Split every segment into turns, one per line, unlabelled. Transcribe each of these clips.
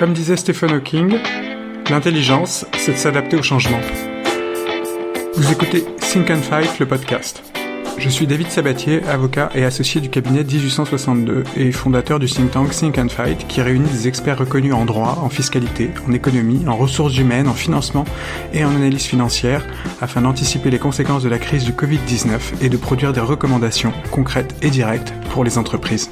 Comme disait Stephen Hawking, l'intelligence, c'est de s'adapter au changement. Vous écoutez Think and Fight, le podcast. Je suis David Sabatier, avocat et associé du cabinet 1862 et fondateur du think tank Think and Fight qui réunit des experts reconnus en droit, en fiscalité, en économie, en ressources humaines, en financement et en analyse financière afin d'anticiper les conséquences de la crise du Covid-19 et de produire des recommandations concrètes et directes pour les entreprises.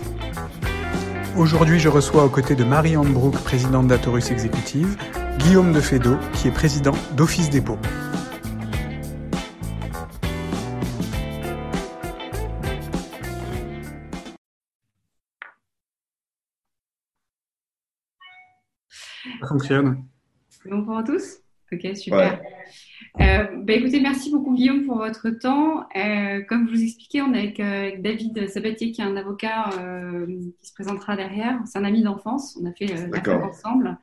Aujourd'hui, je reçois aux côtés de Marie-Anne Brook, présidente d'Atorus Exécutive, Guillaume de Fédot, qui est président d'Office Dépôt. Ça fonctionne.
Bonjour à tous. Ok, super. Euh, bah, écoutez, merci beaucoup Guillaume pour votre temps. Euh, comme je vous expliquais, on est avec, euh, David Sabatier qui est un avocat qui se présentera derrière. C'est un ami d'enfance. On a fait l'affaire ensemble.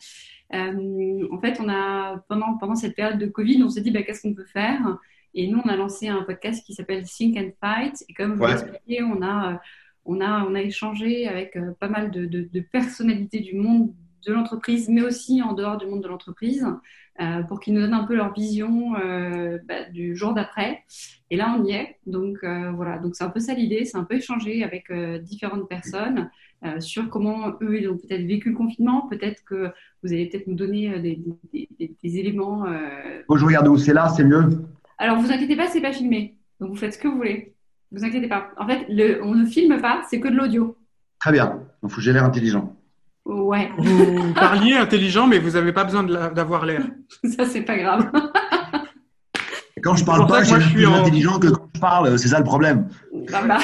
en fait, on a pendant pendant cette période de Covid, on s'est dit bah, qu'est-ce qu'on peut faire? Et nous, on a lancé un podcast qui s'appelle Think and Fight. Et comme vous l'expliquez, on a on a on a échangé avec pas mal de, de, de personnalités du monde de l'entreprise, mais aussi en dehors du monde de l'entreprise, euh, pour qu'ils nous donnent un peu leur vision euh, bah, du jour d'après. Et là, on y est. Donc euh, voilà, donc c'est un peu ça l'idée, c'est un peu échanger avec différentes personnes sur comment eux ils ont peut-être vécu le confinement, peut-être que vous allez peut-être nous donner des, éléments.
Bon, je regarde où c'est là, c'est mieux.
Alors vous inquiétez pas, c'est pas filmé, donc vous faites ce que vous voulez. Vous inquiétez pas. En fait, le, on ne filme pas, c'est que de l'audio.
Très bien. Donc faut que j'ai l'air intelligent.
Ouais.
Vous parliez intelligent, mais vous n'avez pas besoin d'avoir l'air.
Ça, c'est pas grave.
quand je parle pas, je suis plus intelligent que quand je parle. C'est ça le problème.
Voilà.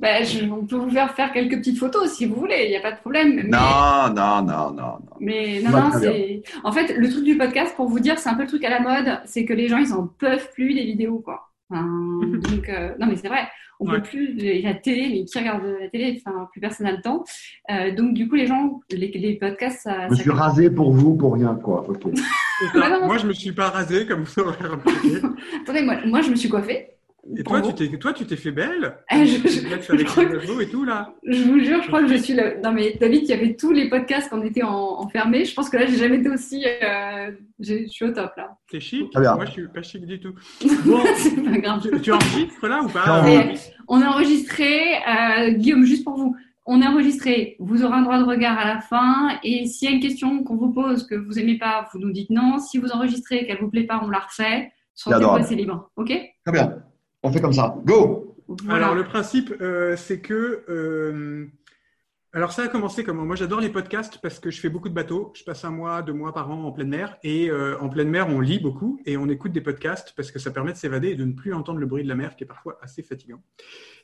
Ben, on peut vous faire faire quelques petites photos si vous voulez, il n'y a pas de problème.
Non, non, non, non,
Mais non, non, c'est. En fait, le truc du podcast, pour vous dire, c'est un peu le truc à la mode, c'est que les gens, ils en peuvent plus des vidéos, quoi. donc, euh, non, mais c'est vrai on ne peut plus la télé, mais qui regarde la télé Enfin, plus personne n'a le temps. Euh, donc du coup, les gens, les, podcasts, ça.
Je me suis rasé pour vous, pour rien, quoi.
moi, je me suis pas rasé, comme vous aurez remarqué.
Attendez, moi, moi, je me suis coiffée.
Et toi, tu t'es, toi, tu t'es fait belle. Eh, je, je, faire et tout là.
Je vous jure, je crois que je suis là. Non mais David, il y avait tous les podcasts quand on était enfermés. Je pense que là, j'ai jamais été aussi. Euh... Je suis au top là.
T'es chic. Moi, je suis pas chic du tout. Bon, c'est pas grave. Tu, enregistres là ou pas
On est enregistré. Euh, Guillaume, juste pour vous. On est enregistré. Vous aurez un droit de regard à la fin. Et s'il y a une question qu'on vous pose que vous aimez pas, vous nous dites non. Si vous enregistrez qu'elle vous plaît pas, on la refait. c'est libre. Ok?
Très bien. On fait comme ça. Go
Alors, le principe, euh, c'est que. Euh, alors, ça a commencé comment Moi, j'adore les podcasts parce que je fais beaucoup de bateaux. Je passe un mois, deux mois par an en pleine mer. Et euh, en pleine mer, on lit beaucoup et on écoute des podcasts parce que ça permet de s'évader et de ne plus entendre le bruit de la mer qui est parfois assez fatigant.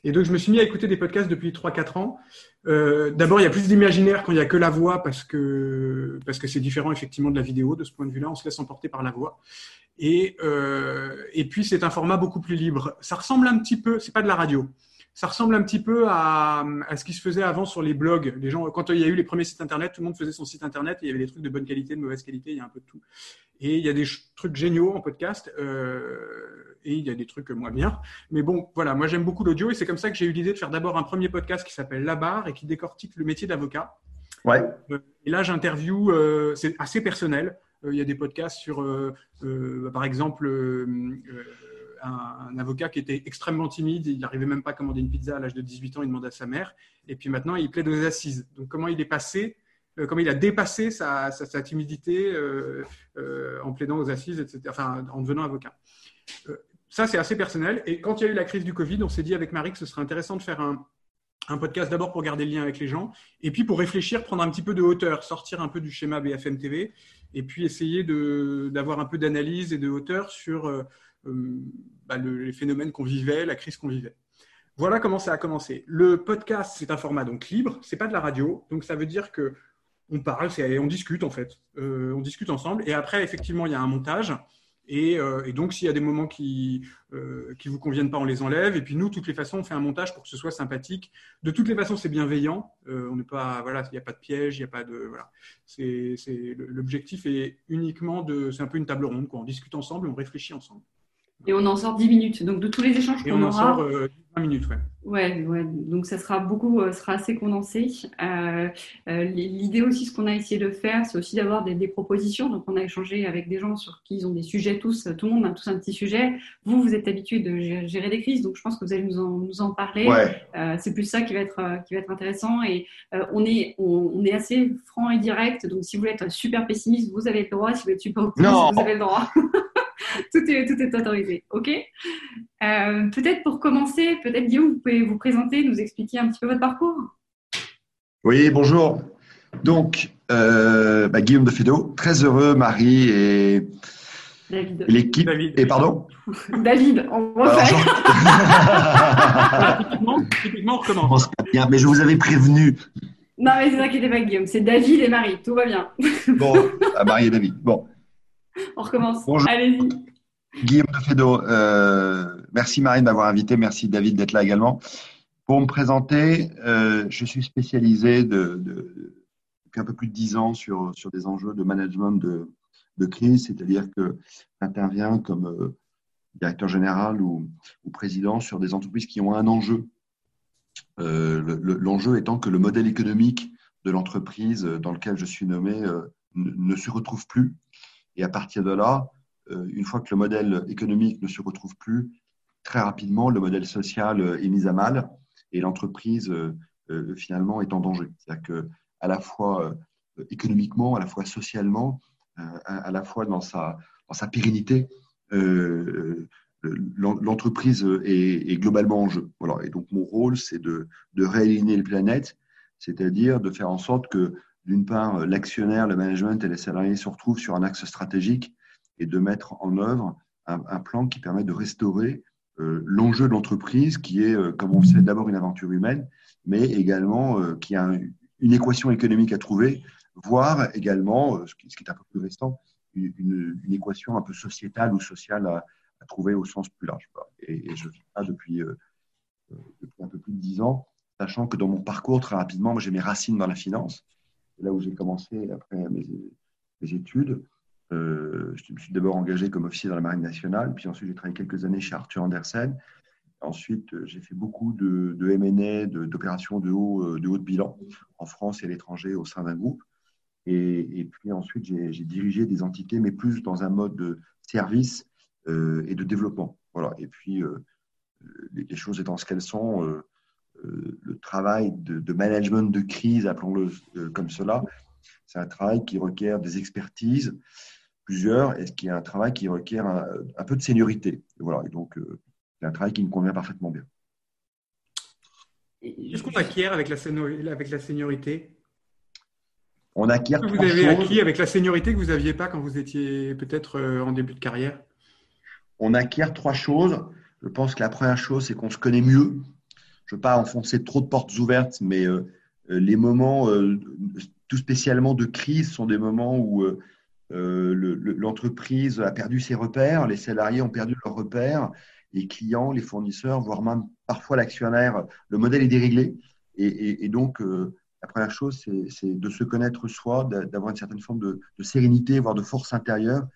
Et donc, je me suis mis à écouter des podcasts depuis 3-4 ans. D'abord, il y a plus d'imaginaire quand il n'y a que la voix parce que parce que c'est différent effectivement de la vidéo. De ce point de vue-là, on se laisse emporter par la voix. Et, euh, et puis, c'est un format beaucoup plus libre. Ça ressemble un petit peu, c'est pas de la radio, ça ressemble un petit peu à, à, ce qui se faisait avant sur les blogs. Les gens, quand il y a eu les premiers sites internet, tout le monde faisait son site internet. Et il y avait des trucs de bonne qualité, de mauvaise qualité, il y a un peu de tout. Et il y a des trucs géniaux en podcast. Euh, et il y a des trucs moins bien. Mais bon, voilà, moi j'aime beaucoup l'audio et c'est comme ça que j'ai eu l'idée de faire d'abord un premier podcast qui s'appelle La Barre et qui décortique le métier d'avocat.
Ouais.
Euh, et là, j'interview, euh, c'est assez personnel. Euh, il y a des podcasts sur, euh, euh, par exemple, un, avocat qui était extrêmement timide, il n'arrivait même pas à commander une pizza à l'âge de 18 ans, il demande à sa mère, et puis maintenant il plaide aux assises. Donc comment il est passé, comment il a dépassé sa, timidité en plaidant aux assises, etc., enfin en devenant avocat. ça c'est assez personnel, et quand il y a eu la crise du Covid, on s'est dit avec Marie que ce serait intéressant de faire un, un podcast d'abord pour garder le lien avec les gens, et puis pour réfléchir, prendre un petit peu de hauteur, sortir un peu du schéma BFM TV, et puis essayer d'avoir un peu d'analyse et de hauteur sur euh, euh, bah, les phénomènes qu'on vivait, la crise qu'on vivait. Voilà comment ça a commencé. Le podcast, c'est un format donc libre, c'est pas de la radio, donc ça veut dire que on parle, on discute en fait, euh, on discute ensemble, et après effectivement il y a un montage. Euh, et, donc, s'il y a des moments qui ne euh, vous conviennent pas, on les enlève. Et puis nous, de toutes les façons, on fait un montage pour que ce soit sympathique. De toutes les façons, c'est bienveillant. Euh, on n'est pas, voilà, il n'y a pas de piège, il n'y a pas de, voilà. C'est, l'objectif est uniquement de, c'est un peu une table ronde, quoi. On discute ensemble, on réfléchit ensemble.
Et on en sort 10 minutes. Donc, de tous les échanges qu'on aura.
on en sort 20 minutes, ouais.
Ouais, ouais, donc ça sera beaucoup, euh, sera assez condensé. Euh, euh, l'idée aussi, ce qu'on a essayé de faire, c'est aussi d'avoir des, propositions. Donc, on a échangé avec des gens sur qui ils ont des sujets tous, tout le monde a tous un petit sujet. Vous, vous êtes habitué de gérer des crises, donc je pense que vous allez nous en, nous en parler. c'est plus ça qui va être, qui va être intéressant. Et on est, on, est assez franc et direct. Donc, si vous êtes super pessimiste, vous avez le droit. Si vous êtes super optimiste, vous avez le droit. tout, est, tout est autorisé. OK? Euh, Peut-être pour commencer, peut-être Guillaume, vous pouvez vous présenter, nous expliquer un petit peu votre parcours
Oui, bonjour. Donc, euh, bah, Guillaume de Fédo, très heureux, Marie et l'équipe. Et pardon?
David, on refait.
typiquement, typiquement, on recommence.
Bien, mais je vous avais prévenu.
Non, mais ne inquiétez pas, Guillaume, c'est David et Marie, tout va bien.
bon, Marie et David. Bon.
On recommence. Allez-y.
Guillaume de Fédo, euh, merci Marie de m'avoir invité, merci David d'être là également. Pour me présenter, euh, je suis spécialisé de, depuis un peu plus de dix ans sur, sur des enjeux de management de, de crise, c'est-à-dire que j'interviens comme euh, directeur général ou, ou, président sur des entreprises qui ont un enjeu. L'enjeu étant que le modèle économique de l'entreprise dans lequel je suis nommé ne se retrouve plus et à partir de là, euh, une fois que le modèle économique ne se retrouve plus, très rapidement, le modèle social euh, est mis à mal et l'entreprise euh, finalement est en danger. C'est-à-dire que à la fois économiquement, à la fois socialement, à la fois dans sa, dans sa pérennité, l'entreprise est, globalement en jeu. Voilà. Et donc mon rôle, c'est de, de réaligner le planète, c'est-à-dire de faire en sorte que d'une part, euh, l'actionnaire, le management et les salariés se retrouvent sur un axe stratégique et de mettre en œuvre un, plan qui permet de restaurer euh, l'enjeu de l'entreprise, qui est, euh, comme on le sait, d'abord une aventure humaine, mais également qui a une équation économique à trouver, voire également, ce qui, est un peu plus restant, une, équation un peu sociétale ou sociale à, trouver au sens plus large. Et, je fais ça depuis, depuis un peu plus de dix ans, sachant que dans mon parcours, très rapidement, j'ai mes racines dans la finance là où j'ai commencé après mes, études. Euh, je me suis d'abord engagé comme officier dans la Marine nationale, puis ensuite j'ai travaillé quelques années chez Arthur Andersen. Ensuite, euh, j'ai fait beaucoup de, de M&A, d'opérations de, haut, euh, de haut de bilan en France et à l'étranger au sein d'un groupe. Et, puis ensuite, j'ai dirigé des entités, mais plus dans un mode de service et de développement. Voilà. Et puis, les, choses étant ce qu'elles sont, le travail de, management de crise, appelons-le euh, comme cela, c'est un travail qui requiert des expertises, plusieurs, et qui est un travail qui requiert un, peu de seniorité. Et voilà, et donc euh, c'est un travail qui me convient parfaitement bien.
Qu'est-ce qu'on acquiert avec la, avec la seniorité?
On acquiert.
Qu'est-ce que vous avez acquis avec la seniorité que vous n'aviez pas quand vous étiez peut-être en début de carrière?
On acquiert trois choses. Je pense que la première chose, c'est qu'on se connaît mieux je ne veux pas enfoncer trop de portes ouvertes, mais euh, euh, les moments, euh, tout spécialement de crise, sont des moments où l'entreprise a perdu ses repères, les salariés ont perdu leurs repères, les clients, les fournisseurs, voire même parfois l'actionnaire, le modèle est déréglé. Et, donc, la première chose, c'est de se connaître soi, d'avoir une certaine forme de, sérénité, voire de force intérieure,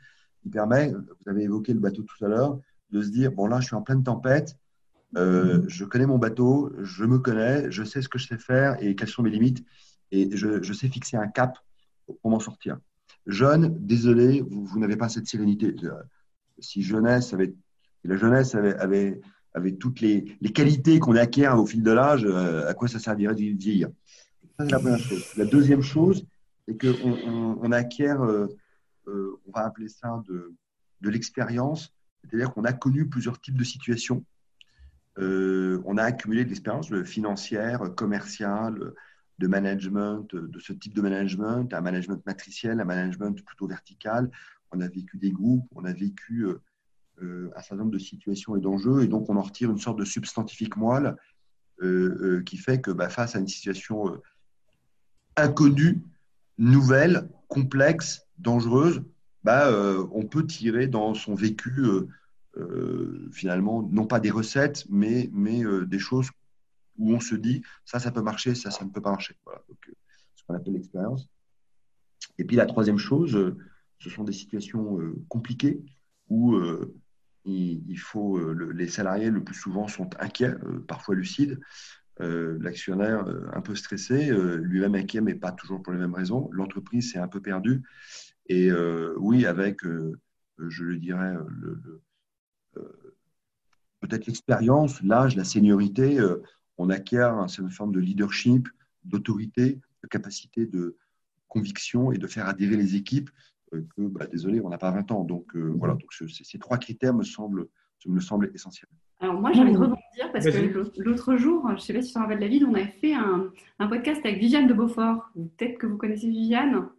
qui permet, vous avez évoqué le bateau tout à l'heure, de se dire, bon là, je suis en pleine tempête, euh, je connais mon bateau, je me connais, je sais ce que je sais faire et quelles sont mes limites. Et je, sais fixer un cap pour m'en sortir. Jeune, désolé, vous, n'avez pas cette sérénité. Si jeunesse avait, la jeunesse avait, avait, toutes les, qualités qu'on acquiert au fil de l'âge, euh, à quoi ça servirait de vieillir? Ça, c'est la première chose. La deuxième chose, c'est qu'on on, acquiert, euh, on va appeler ça de, de l'expérience, c'est-à-dire qu'on a connu plusieurs types de situations euh, on a accumulé de l'expérience financière, commerciale, de management, de ce type de management, un management matriciel, un management plutôt vertical. On a vécu des groupes, on a vécu euh, euh, un certain nombre de situations et d'enjeux, et donc on en retire une sorte de substantifique moelle qui fait que bah, face à une situation inconnue, nouvelle, complexe, dangereuse, bah, on peut tirer dans son vécu euh, finalement, non pas des recettes, mais, mais euh, des choses où on se dit ça, ça peut marcher, ça, ça ne peut pas marcher. Voilà, donc, euh, ce qu'on appelle l'expérience. Et puis la troisième chose, ce sont des situations compliquées où il, faut, les salariés le plus souvent sont inquiets, parfois lucides. L'actionnaire un peu stressé, lui-même inquiet, mais pas toujours pour les mêmes raisons. L'entreprise s'est un peu perdue. Et oui, avec, je le dirais, le, peut-être l'expérience, l'âge, la seniorité, on acquiert une certaine forme de leadership, d'autorité, de capacité de conviction et de faire adhérer les équipes euh, que, bah, désolé, on n'a pas 20 ans. Donc euh, voilà, donc ces trois critères me semblent, me semblent essentiels.
Alors moi, j'ai envie de rebondir parce que l'autre jour, je ne sais pas si tu te rappelles David, on avait fait un, un podcast avec Viviane de Beaufort. Peut-être que vous connaissez Viviane.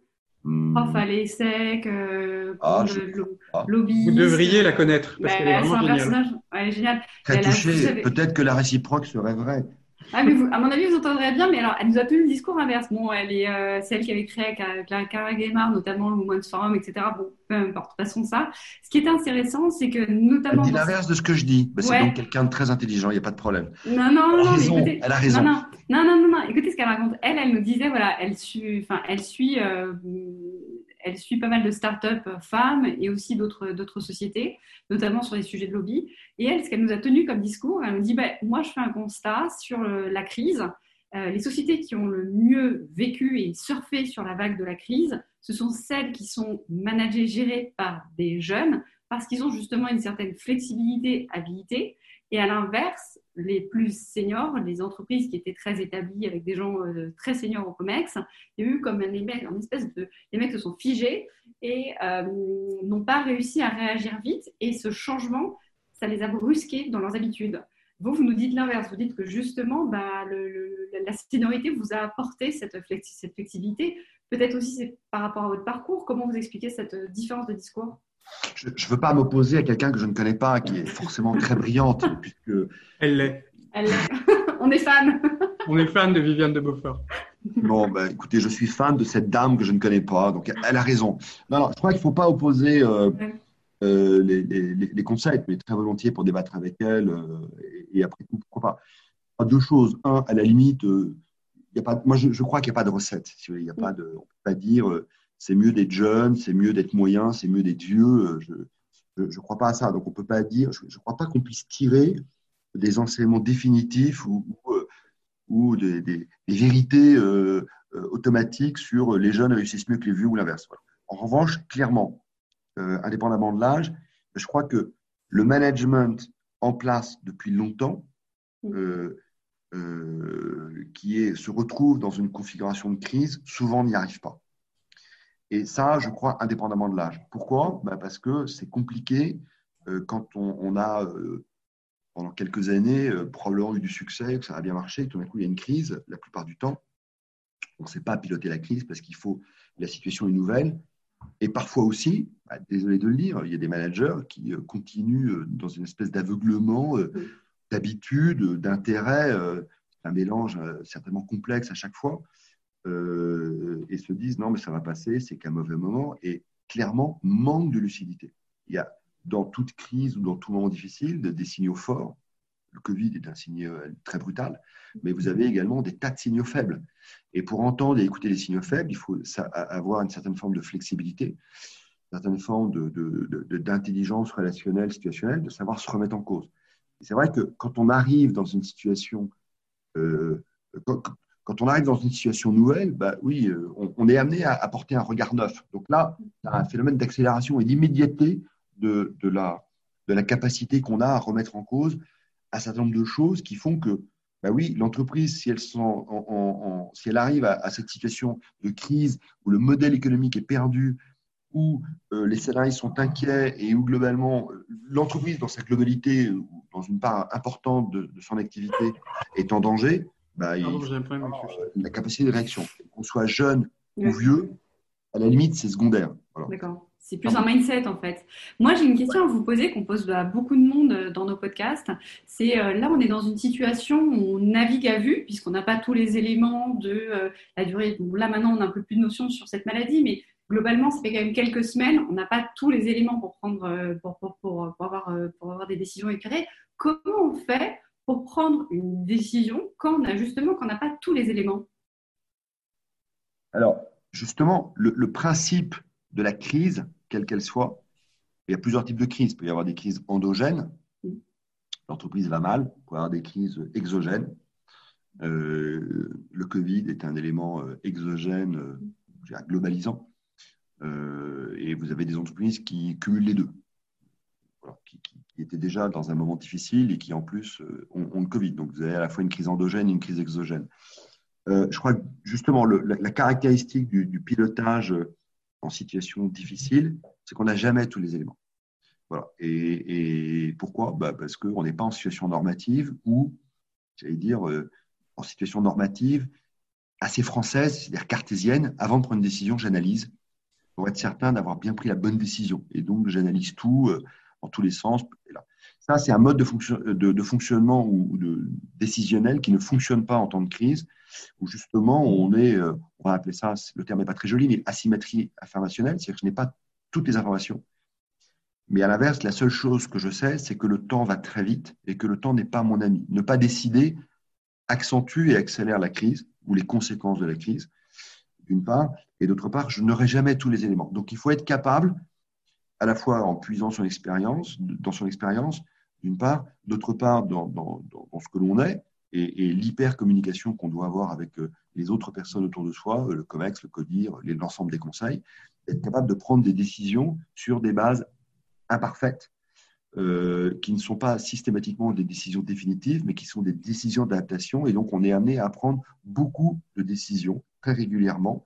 Hmm. Prof à l'ESSEC, euh, ah, lobby.
Vous devriez la connaître parce qu'elle est vraiment géniale. personnage,
elle est géniale.
Très touchée. Peut-être que la réciproque serait vraie.
Ah, mais à mon avis, vous entendrez bien, mais alors, elle nous a tenu le discours inverse. Bon, elle est euh, celle qui avait créé avec la Cara Gaymard, notamment le Women's Forum, etc. Bon, peu importe, passons ça. Ce qui est intéressant, c'est que notamment.
Elle dit l'inverse de ce que je dis. Bah, c'est donc quelqu'un de très intelligent, il n'y a pas de problème.
Non, non, elle
non.
A
raison, elle a raison.
Non, non, non, non, Écoutez ce qu'elle raconte. Elle, elle nous disait, voilà, elle suit, enfin, elle suit. Euh, elle suit pas mal de startups femmes et aussi d'autres sociétés, notamment sur les sujets de lobby. Et elle, ce qu'elle nous a tenu comme discours, elle nous dit bah, Moi, je fais un constat sur la crise. Euh, les sociétés qui ont le mieux vécu et surfé sur la vague de la crise, ce sont celles qui sont managées, gérées par des jeunes, parce qu'ils ont justement une certaine flexibilité, habilité. Et à l'inverse, les plus seniors, les entreprises qui étaient très établies avec des gens euh, très seniors au COMEX, il y a eu comme un, une espèce de. Les mecs se sont figés et euh, n'ont pas réussi à réagir vite. Et ce changement, ça les a brusqués dans leurs habitudes. Vous, vous nous dites l'inverse. Vous dites que justement, bah, la seniorité vous a apporté cette, cette flexibilité. Peut-être aussi par rapport à votre parcours. Comment vous expliquez cette différence de discours?
Je ne veux pas m'opposer à quelqu'un que je ne connais pas, qui est forcément très brillante, puisque.
Elle l'est.
Elle l'est. On est fan.
On est fan de Viviane de Beaufort.
Bon, ben, écoutez, je suis fan de cette dame que je ne connais pas, donc elle a raison. Non, non je crois qu'il ne faut pas opposer euh, euh, les, les, concepts, mais très volontiers pour débattre avec elle. Euh, et, après tout, pourquoi pas. Deux choses. Un, à la limite, y a pas, moi, je, je crois qu'il n'y a pas de recette. il y a pas de, on ne peut pas dire c'est mieux d'être jeune, c'est mieux d'être moyen, c'est mieux d'être vieux. Euh, je ne crois pas à ça. Donc, on peut pas dire, je ne crois pas qu'on puisse tirer des enseignements définitifs ou, ou, euh, des, des, vérités euh, automatiques sur les jeunes réussissent mieux que les vieux ou l'inverse. En revanche, clairement, indépendamment de l'âge, je crois que le management en place depuis longtemps, qui est, se retrouve dans une configuration de crise, souvent n'y arrive pas. Et ça, je crois, indépendamment de l'âge. Pourquoi? Bah, Parce que c'est compliqué euh, quand on, a, euh, pendant quelques années, euh, probablement eu du succès, que ça a bien marché, tout d'un coup, il y a une crise. La plupart du temps, on ne sait pas piloter la crise parce qu'il faut, la situation est nouvelle. Et parfois aussi, bah, désolé de le dire, il y a des managers qui continuent dans une espèce d'aveuglement, d'habitude, d'intérêt, un mélange certainement complexe à chaque fois. Euh, et se disent non, mais ça va passer, c'est qu'un mauvais moment, et clairement manque de lucidité. Il y a dans toute crise ou dans tout moment difficile des signaux forts. Le Covid est un signe euh, très brutal, mais vous avez également des tas de signaux faibles. Et pour entendre et écouter les signaux faibles, il faut avoir une certaine forme de flexibilité, une certaine forme d'intelligence relationnelle, situationnelle, de savoir se remettre en cause. C'est vrai que quand on arrive dans une situation, euh, on arrive dans une situation nouvelle, bah oui, euh, on, est amené à apporter un regard neuf. Donc là, il y a un phénomène d'accélération et d'immédiateté de, la, capacité qu'on a à remettre en cause un certain nombre de choses qui font que, bah oui, l'entreprise, si elle, arrive à, cette situation de crise où le modèle économique est perdu, où euh, les salariés sont inquiets et où globalement l'entreprise dans sa globalité, dans une part importante de son activité, est en danger, bah, la capacité de réaction. Qu'on soit jeune ou vieux, à la limite, c'est secondaire.
D'accord. C'est plus un mindset en fait. Moi, j'ai une question à vous poser qu'on pose à beaucoup de monde euh, dans nos podcasts. C'est euh, là, on est dans une situation où on navigue à vue, puisqu'on n'a pas tous les éléments de euh, la durée. là, maintenant, on a un peu plus de notions sur cette maladie, mais globalement, ça fait quand même quelques semaines. On n'a pas tous les éléments pour prendre, pour, pour, pour, avoir, pour avoir des décisions éclairées. Comment on fait pour prendre une décision quand on a justement qu'on n'a pas tous les éléments
Alors, justement, le, principe de la crise, quelle qu'elle soit, Il y a plusieurs types de crises. Il peut y avoir des crises endogènes. L'entreprise va mal. Il peut y avoir des crises exogènes. Euh, le Covid est un élément euh, exogène, euh, globalisant. et vous avez des entreprises qui cumulent les deux. Qui, étaient déjà dans un moment difficile et qui en plus ont, le Covid. Donc vous avez à la fois une crise endogène et une crise exogène. je crois que justement la, caractéristique du, pilotage en situation difficile, c'est qu'on n'a jamais tous les éléments. Voilà. Et, pourquoi? Bah Parce qu'on n'est pas en situation normative ou, j'allais dire, en situation normative assez française, c'est-à-dire cartésienne. Avant de prendre une décision, j'analyse pour être certain d'avoir bien pris la bonne décision. Et donc, j'analyse tout euh, tous les sens. Ça, c'est un mode de, de, fonctionnement ou de décisionnel qui ne fonctionne pas en temps de crise, où justement, on est, euh, on va appeler ça, le terme n'est pas très joli, mais asymétrie informationnelle, c'est-à-dire que je n'ai pas toutes les informations. Mais à l'inverse, la seule chose que je sais, c'est que le temps va très vite et que le temps n'est pas mon ami. Ne pas décider accentue et accélère la crise ou les conséquences de la crise, d'une part, et d'autre part, je n'aurai jamais tous les éléments. Donc il faut être capable, à la fois en puisant son expérience, dans son expérience, d'une part, d'autre part, dans, ce que l'on est, et, et l'hyper-communication qu'on doit avoir avec euh, les autres personnes autour de soi, euh, le COMEX, le CODIR, l'ensemble des conseils, être capable de prendre des décisions sur des bases imparfaites euh, qui ne sont pas systématiquement des décisions définitives, mais qui sont des décisions d'adaptation. Et donc, on est amené à prendre beaucoup de décisions très régulièrement.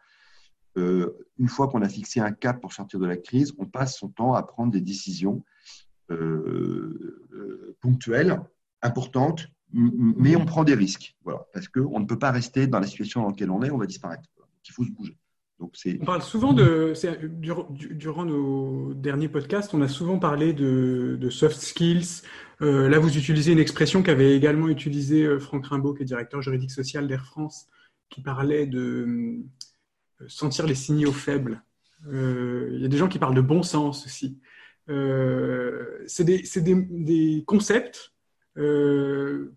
Euh, une fois qu'on a fixé un cap pour sortir de la crise, on passe son temps à prendre des décisions euh, ponctuelles, importantes, mais on prend des risques. Voilà, parce qu'on ne peut pas rester dans la situation dans laquelle on est, on va disparaître. il faut se bouger.
On parle souvent de. Durant nos derniers podcasts, on a souvent parlé de, soft skills. Euh, là, vous utilisez une expression qu'avait également utilisée euh, Franck Rimbaud, qui est directeur juridique social d'Air France, qui parlait de euh, sentir les signaux faibles. Il y a des gens qui parlent de bon sens aussi. C'est des, concepts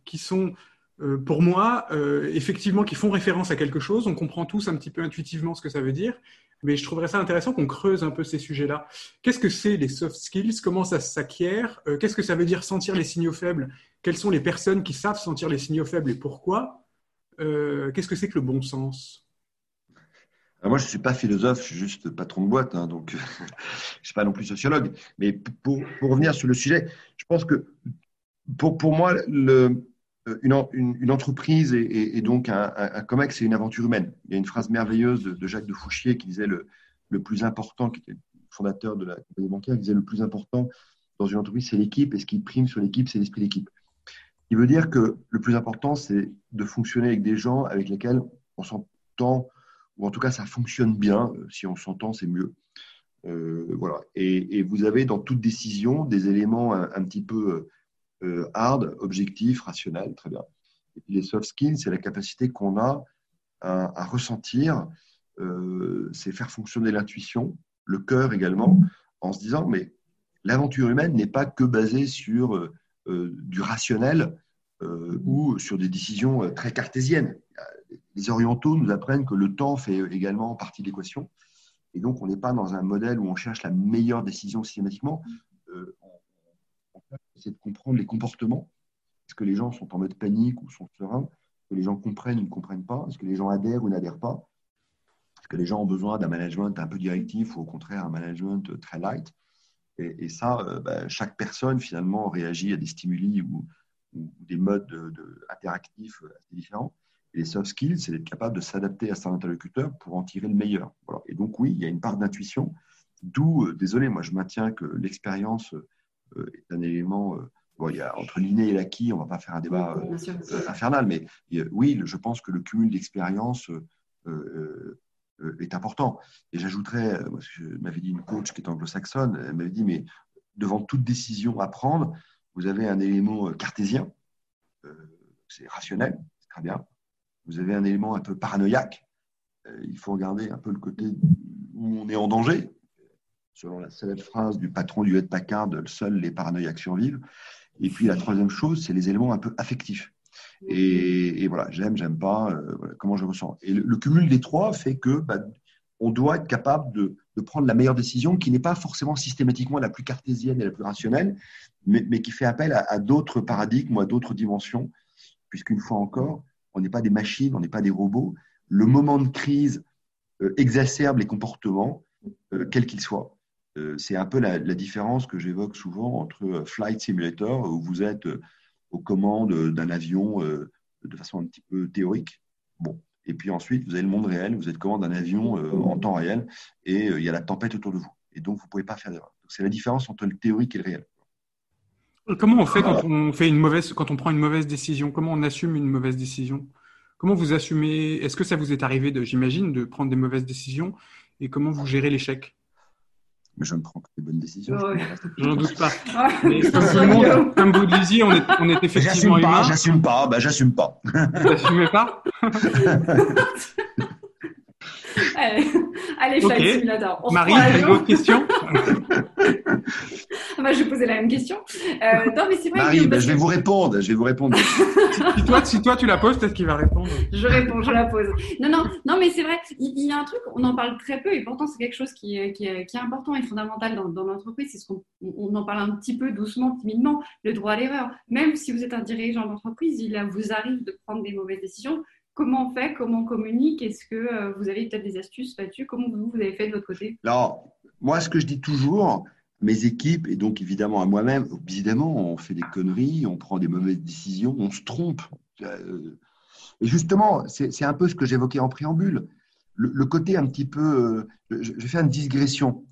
qui sont euh, pour moi, euh, effectivement, qui font référence à quelque chose. On comprend tous un petit peu intuitivement ce que ça veut dire, mais je trouverais ça intéressant qu'on creuse un peu ces sujets-là. Qu'est-ce que c'est les soft skills? Comment ça s'acquiert? Euh, Qu'est-ce que ça veut dire sentir les signaux faibles? Quelles sont les personnes qui savent sentir les signaux faibles et pourquoi? Qu'est-ce que c'est que le bon sens?
Moi, je ne suis pas philosophe, je suis juste patron de boîte, hein, donc je ne suis pas non plus sociologue. Mais pour, pour, revenir sur le sujet, je pense que pour, pour moi, euh, une, entreprise et, donc un, un, COMEX, c'est une aventure humaine. Il y a une phrase merveilleuse de, Jacques de Fouchier qui disait le, le, plus important, qui était fondateur de la compagnie bancaire, qui disait le plus important dans une entreprise, c'est l'équipe, et ce qui prime sur l'équipe, c'est l'esprit d'équipe. Il veut dire que le plus important, c'est de fonctionner avec des gens avec lesquels on s'entend, ou en tout cas ça fonctionne bien. Si on s'entend, c'est mieux. Euh, voilà. Et, vous avez dans toute décision des éléments un petit peu euh, hard, objectif, rationnel, très bien. Et puis les soft skills, c'est la capacité qu'on a à, ressentir, euh, c'est faire fonctionner l'intuition, le cœur également, en se disant, mais l'aventure humaine n'est pas que basée sur euh, du rationnel ou sur des décisions très cartésiennes. Les orientaux nous apprennent que le temps fait également partie de l'équation. Et donc, on n'est pas dans un modèle où on cherche la meilleure décision systématiquement c'est de comprendre les comportements. Est-ce que les gens sont en mode panique ou sont sereins? Est-ce que les gens comprennent ou ne comprennent pas? Est-ce que les gens adhèrent ou n'adhèrent pas? Est-ce que les gens ont besoin d'un management un peu directif ou au contraire un management très light? Et, ça, euh, bah, chaque personne finalement réagit à des stimuli ou, des modes de, interactifs assez différents. Et les soft skills, c'est d'être capable de s'adapter à son interlocuteur pour en tirer le meilleur. Et donc oui, il y a une part d'intuition, d'où, euh, désolé, moi je maintiens que l'expérience euh, est un élément. Euh, bon, il y a, entre l'inné et l'acquis, on ne va pas faire un débat infernal, mais oui, je pense que le cumul d'expériences est important. Et j'ajouterais, je m'avais dit une coach qui est anglo-saxonne, elle m'avait dit, mais devant toute décision à prendre, vous avez un élément cartésien, c'est rationnel, c'est très bien. Vous avez un élément un peu paranoïaque, il faut regarder un peu le côté où on est en danger, selon la célèbre phrase du patron du Hewlett Packard, seuls les paranoïaques survivent. Et puis la troisième chose, c'est les éléments un peu affectifs. Et, voilà, j'aime, j'aime pas, euh, comment je ressens. Et le, cumul des trois fait que bah, on doit être capable de prendre la meilleure décision qui n'est pas forcément systématiquement la plus cartésienne et la plus rationnelle, mais, qui fait appel à, d'autres paradigmes ou à d'autres dimensions, puisqu'une fois encore, on n'est pas des machines, on n'est pas des robots. Le moment de crise euh, exacerbe les comportements, euh, quels qu'ils soient. Euh, c'est un peu la, différence que j'évoque souvent entre Flight Simulator, où vous êtes aux commandes d'un avion de façon un petit peu théorique. Bon, et puis ensuite, vous avez le monde réel, vous êtes commande d'un avion en temps réel et il y a la tempête autour de vous. Et donc, vous ne pouvez pas faire d'erreur. C'est la différence entre le théorique et le réel.
Comment on fait quand on fait une mauvaise, quand on prend une mauvaise décision? Comment on assume une mauvaise décision? Comment vous assumez? Est-ce que ça vous est arrivé, j'imagine, de prendre des mauvaises décisions? Et comment vous gérez l'échec?
Mais je ne prends que des bonnes décisions.
Je n'en doute pas. Mais comme tout le monde, comme vous le disiez, on est, on est effectivement
humain. J'assume pas, bah, j'assume pas.
Vous n'assumez pas?
Allez, allez
okay. Marie, une autre question?
Moi, je vais poser la même question. Euh, non, mais c'est vrai.
Marie, ben, je vais vous répondre. Je vais vous répondre.
si, toi, si toi tu la poses, peut-être qu'il va répondre.
Je réponds, je la pose. Non, non, non, mais c'est vrai. Il, y a un truc, on en parle très peu, et pourtant c'est quelque chose qui, qui, est important et fondamental dans, dans l'entreprise. C'est ce qu'on on en parle un petit peu doucement, timidement, le droit à l'erreur. Même si vous êtes un dirigeant d'entreprise, il vous arrive de prendre des mauvaises décisions comment on fait, comment on communique Est-ce que euh, vous avez peut-être des astuces là-dessus? Comment vous, vous avez fait de votre côté?
Alors, moi, ce que je dis toujours, mes équipes, et donc évidemment à moi-même, évidemment, on fait des conneries, on prend des mauvaises décisions, on se trompe. Euh, et justement, c'est un peu ce que j'évoquais en préambule. Le, côté un petit peu. Euh, je vais une digression.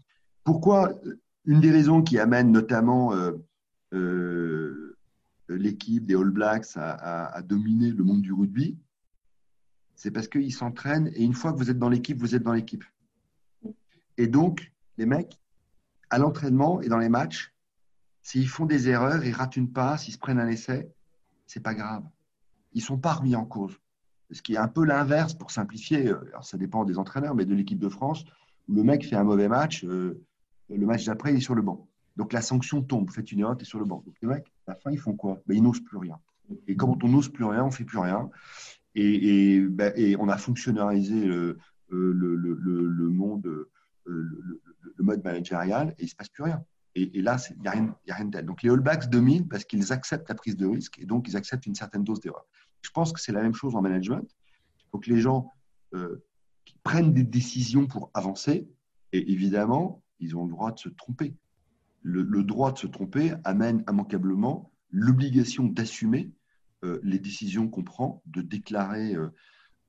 Pourquoi Une des raisons qui amène notamment l'équipe des All Blacks à dominer le monde du rugby, c'est parce qu'ils s'entraînent et une fois que vous êtes dans l'équipe, vous êtes dans l'équipe. Et donc, les mecs, à l'entraînement et dans les matchs, s'ils font des erreurs, ils ratent une passe, ils se prennent un essai, c'est pas grave. Ils sont pas remis en cause. Ce qui est un peu l'inverse pour simplifier. Alors, ça dépend des entraîneurs, mais de l'équipe de France, où le mec fait un mauvais match, euh, le match d'après, il est sur le banc. Donc la sanction tombe, faites une erreur, tu es sur le banc. Donc les mecs, à la fin, ils font quoi? Ben, Ils n'osent plus rien. Et quand on n'ose plus rien, on fait plus rien. Ben, et, on a fonctionnalisé le, le, monde, euh, le, mode managérial, et il ne se passe plus rien. Et, là, il n'y a rien, a rien de tel. Donc les All Blacks dominent parce qu'ils acceptent la prise de risque et donc ils acceptent une certaine dose d'erreur. Je pense que c'est la même chose en management. Il faut que les gens euh, prennent des décisions pour avancer et évidemment, ils ont le droit de se tromper. le droit de se tromper amène immanquablement l'obligation d'assumer euh, les décisions qu'on prend, de déclarer euh,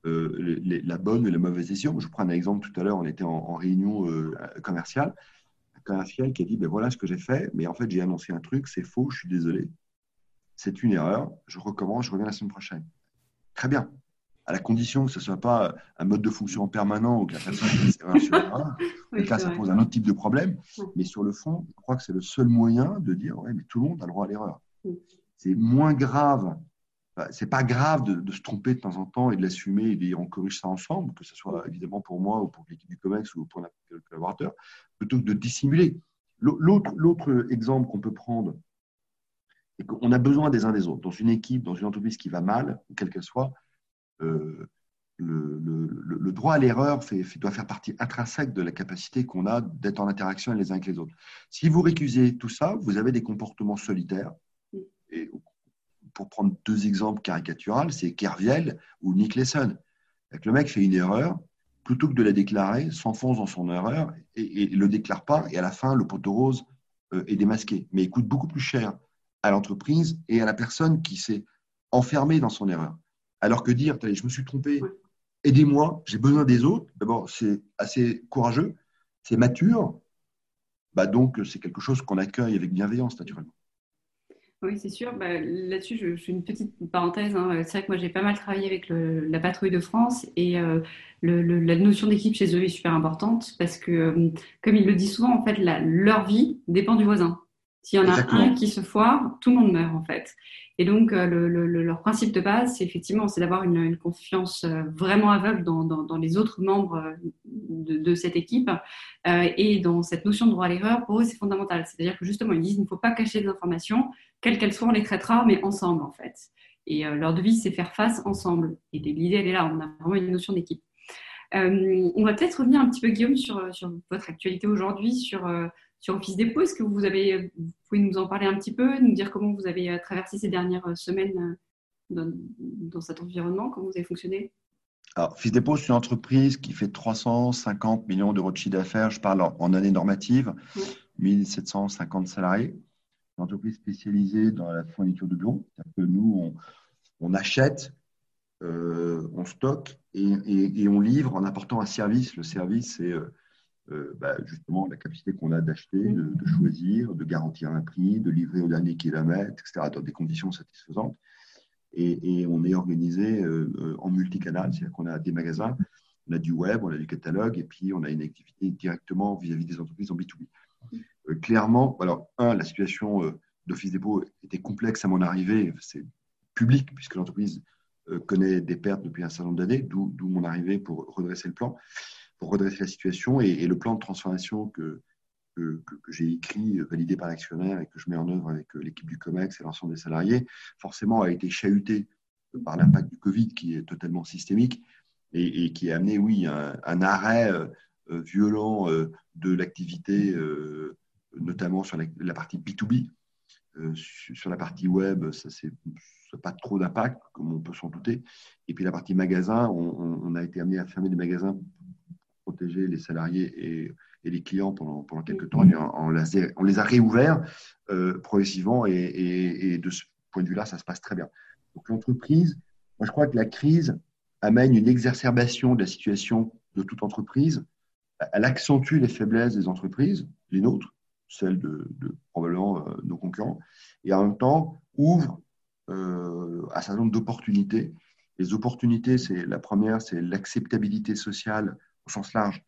euh, la bonne et la mauvaise décision. Je prends un exemple tout à l'heure, on était en, réunion commerciale, un commercial qui a dit ben voilà ce que j'ai fait, mais en fait j'ai annoncé un truc, c'est faux, je suis désolé. C'est une erreur, je recommence, je reviens la semaine prochaine. Très bien, à la condition que ce ne soit pas un mode de fonction permanent ou que la personne sur erreur. Et là, ça pose un autre type de problème. Mais sur le fond, je crois que c'est le seul moyen de dire ouais, mais tout le monde a le droit à l'erreur. C'est moins grave c'est pas grave de, se tromper de temps en temps et de l'assumer et de dire on corrige ça ensemble, que ce soit évidemment pour moi ou pour l'équipe du COMEX ou pour n'importe collaborateur, plutôt que de dissimuler. L'autre exemple qu'on peut prendre, c'est qu'on a besoin des uns des autres. Dans une équipe, dans une entreprise qui va mal, quelle qu'elle soit, euh, le, droit à l'erreur doit faire partie intrinsèque de la capacité qu'on a d'être en interaction les uns avec les autres. Si vous récusez tout ça, vous avez des comportements solitaires et pour prendre deux exemples caricaturales, c'est Kerviel ou Nick Lesson. Le mec fait une erreur, plutôt que de la déclarer, s'enfonce dans son erreur et ne le déclare pas, et à la fin, le poteau rose euh, est démasqué. Mais il coûte beaucoup plus cher à l'entreprise et à la personne qui s'est enfermée dans son erreur. Alors que dire, je me suis trompé, aidez-moi, j'ai besoin des autres, d'abord, c'est assez courageux, c'est mature, bah donc c'est quelque chose qu'on accueille avec bienveillance, naturellement.
Oui, c'est sûr. Bah, là-dessus, je, fais une petite parenthèse. Hein. C'est vrai que moi, j'ai pas mal travaillé avec la patrouille de France et euh, la notion d'équipe chez eux est super importante parce que, euh, comme ils le disent souvent, en fait, leur vie dépend du voisin. S'il y en a un qui se foire, tout le monde meurt en fait. Et donc, euh, leur principe de base, c'est effectivement, c'est d'avoir une, confiance euh, vraiment aveugle dans, les autres membres euh, de, cette équipe et dans cette notion de droit à l'erreur. Pour eux, c'est fondamental. C'est-à-dire que justement, ils disent, il ne faut pas cacher des informations, quelles qu'elles soient, on les traitera, mais ensemble en fait. Et leur devise, c'est faire face ensemble. Et l'idée, elle est là. On a vraiment une notion d'équipe. on va peut-être revenir un petit peu, Guillaume, sur, sur votre actualité aujourd'hui, sur, sur Office Dépôt. Est-ce que vous, avez, vous pouvez nous en parler un petit peu, nous dire comment vous avez traversé ces dernières semaines dans, dans cet environnement, comment vous avez fonctionné?
Alors, Fils Dépôt, c'est une entreprise qui fait 350 millions d'euros de chiffre d'affaires. Je parle en, année normative, 1750 salariés. Une entreprise spécialisée dans la fourniture de bureaux. Que nous, on, achète, euh, on stocke et, on livre en apportant un service. Le service, c'est euh, euh, bah, justement la capacité qu'on a d'acheter, de, choisir, de garantir un prix, de livrer au dernier kilomètre, etc., dans des conditions satisfaisantes. Et, on est organisé euh, euh, en multicanal, c'est-à-dire qu'on a des magasins, on a du web, on a du catalogue, et puis on a une activité directement vis-à-vis des entreprises en B2B. Euh, clairement, alors, un, la situation d'Office Dépôt était complexe à mon arrivée, c'est public, puisque l'entreprise connaît des pertes depuis un certain nombre d'années, d'où mon arrivée pour redresser le plan, pour redresser la situation, et le plan de transformation que, que, j'ai écrit, euh, validé par l'actionnaire et que je mets en œuvre avec euh, l'équipe du COMEX et l'ensemble des salariés, forcément a été chahuté par l'impact du Covid qui est totalement systémique et, qui a amené, oui, un, arrêt euh, violent de l'activité, notamment sur la, partie B2B. sur la partie web, ça n'a pas trop d'impact, comme on peut s'en douter. Et puis la partie magasin, on, a été amené à fermer des magasins protéger les salariés et et les clients pendant, pendant quelques temps. On, les a réouverts euh, progressivement et, de ce point de vue-là, ça se passe très bien. Donc l'entreprise, moi je crois que la crise amène une exacerbation de la situation de toute entreprise. Elle accentue les faiblesses des entreprises, les nôtres, celles de, probablement euh, nos concurrents, et en même temps ouvre euh, un certain nombre d'opportunités. Les opportunités, c'est la première, c'est l'acceptabilité sociale au sens large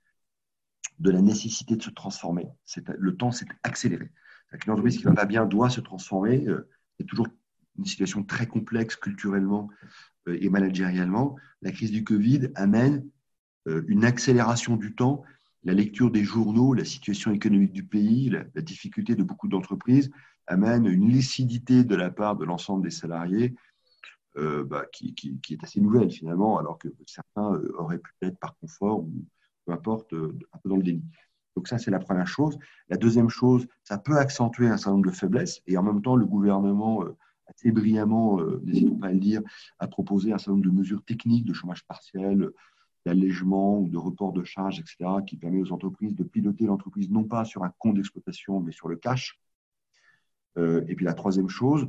de la nécessité de se transformer. Le temps s'est accéléré. Une entreprise qui ne va pas bien doit se transformer. Euh, c'est toujours une situation très complexe culturellement euh, et managérialement. La crise du Covid amène euh, une accélération du temps. La lecture des journaux, la situation économique du pays, la, difficulté de beaucoup d'entreprises amène une lucidité de la part de l'ensemble des salariés bah, qui, est assez nouvelle finalement, alors que certains auraient peut-être par confort ou peu importe, euh, un peu dans le déni. Donc ça, c'est la première chose. La deuxième chose, ça peut accentuer un certain nombre de faiblesses et en même temps, le gouvernement, euh, assez brillamment, euh, n'hésitons pas à le dire, a proposé un certain nombre de mesures techniques de chômage partiel, d'allègement ou de report de charges, etc., qui permet aux entreprises de piloter l'entreprise non pas sur un compte d'exploitation, mais sur le cash. et puis la troisième chose,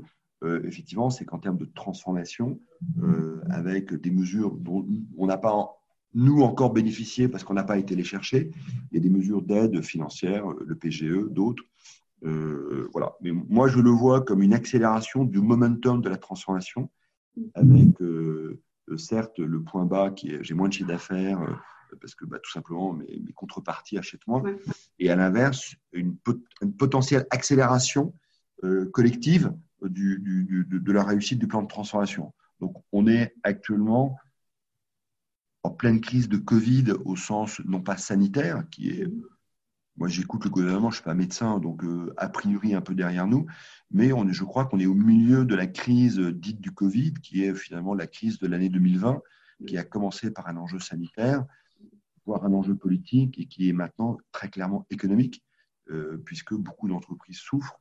effectivement, c'est qu'en termes de transformation, avec des mesures dont on n'a pas nous encore bénéficier parce qu'on n'a pas été les chercher. Il y a des mesures d'aide financière, le PGE, d'autres. Euh, voilà. Mais moi, je le vois comme une accélération du momentum de la transformation, avec euh, certes le point bas qui est j'ai moins de chiffre d'affaires euh, parce que bah, tout simplement mes, mes contreparties achètent moins, et à l'inverse une, potentielle accélération collective de, la réussite du plan de transformation. Donc, on est actuellement en pleine crise de Covid au sens non pas sanitaire, qui est, moi j'écoute le gouvernement, je ne suis pas médecin, donc euh, a priori un peu derrière nous, mais on je crois qu'on est au milieu de la crise dite du Covid, qui est finalement la crise de l'année 2020, qui a commencé par un enjeu sanitaire, voire un enjeu politique, et qui est maintenant très clairement économique, euh, puisque beaucoup d'entreprises souffrent,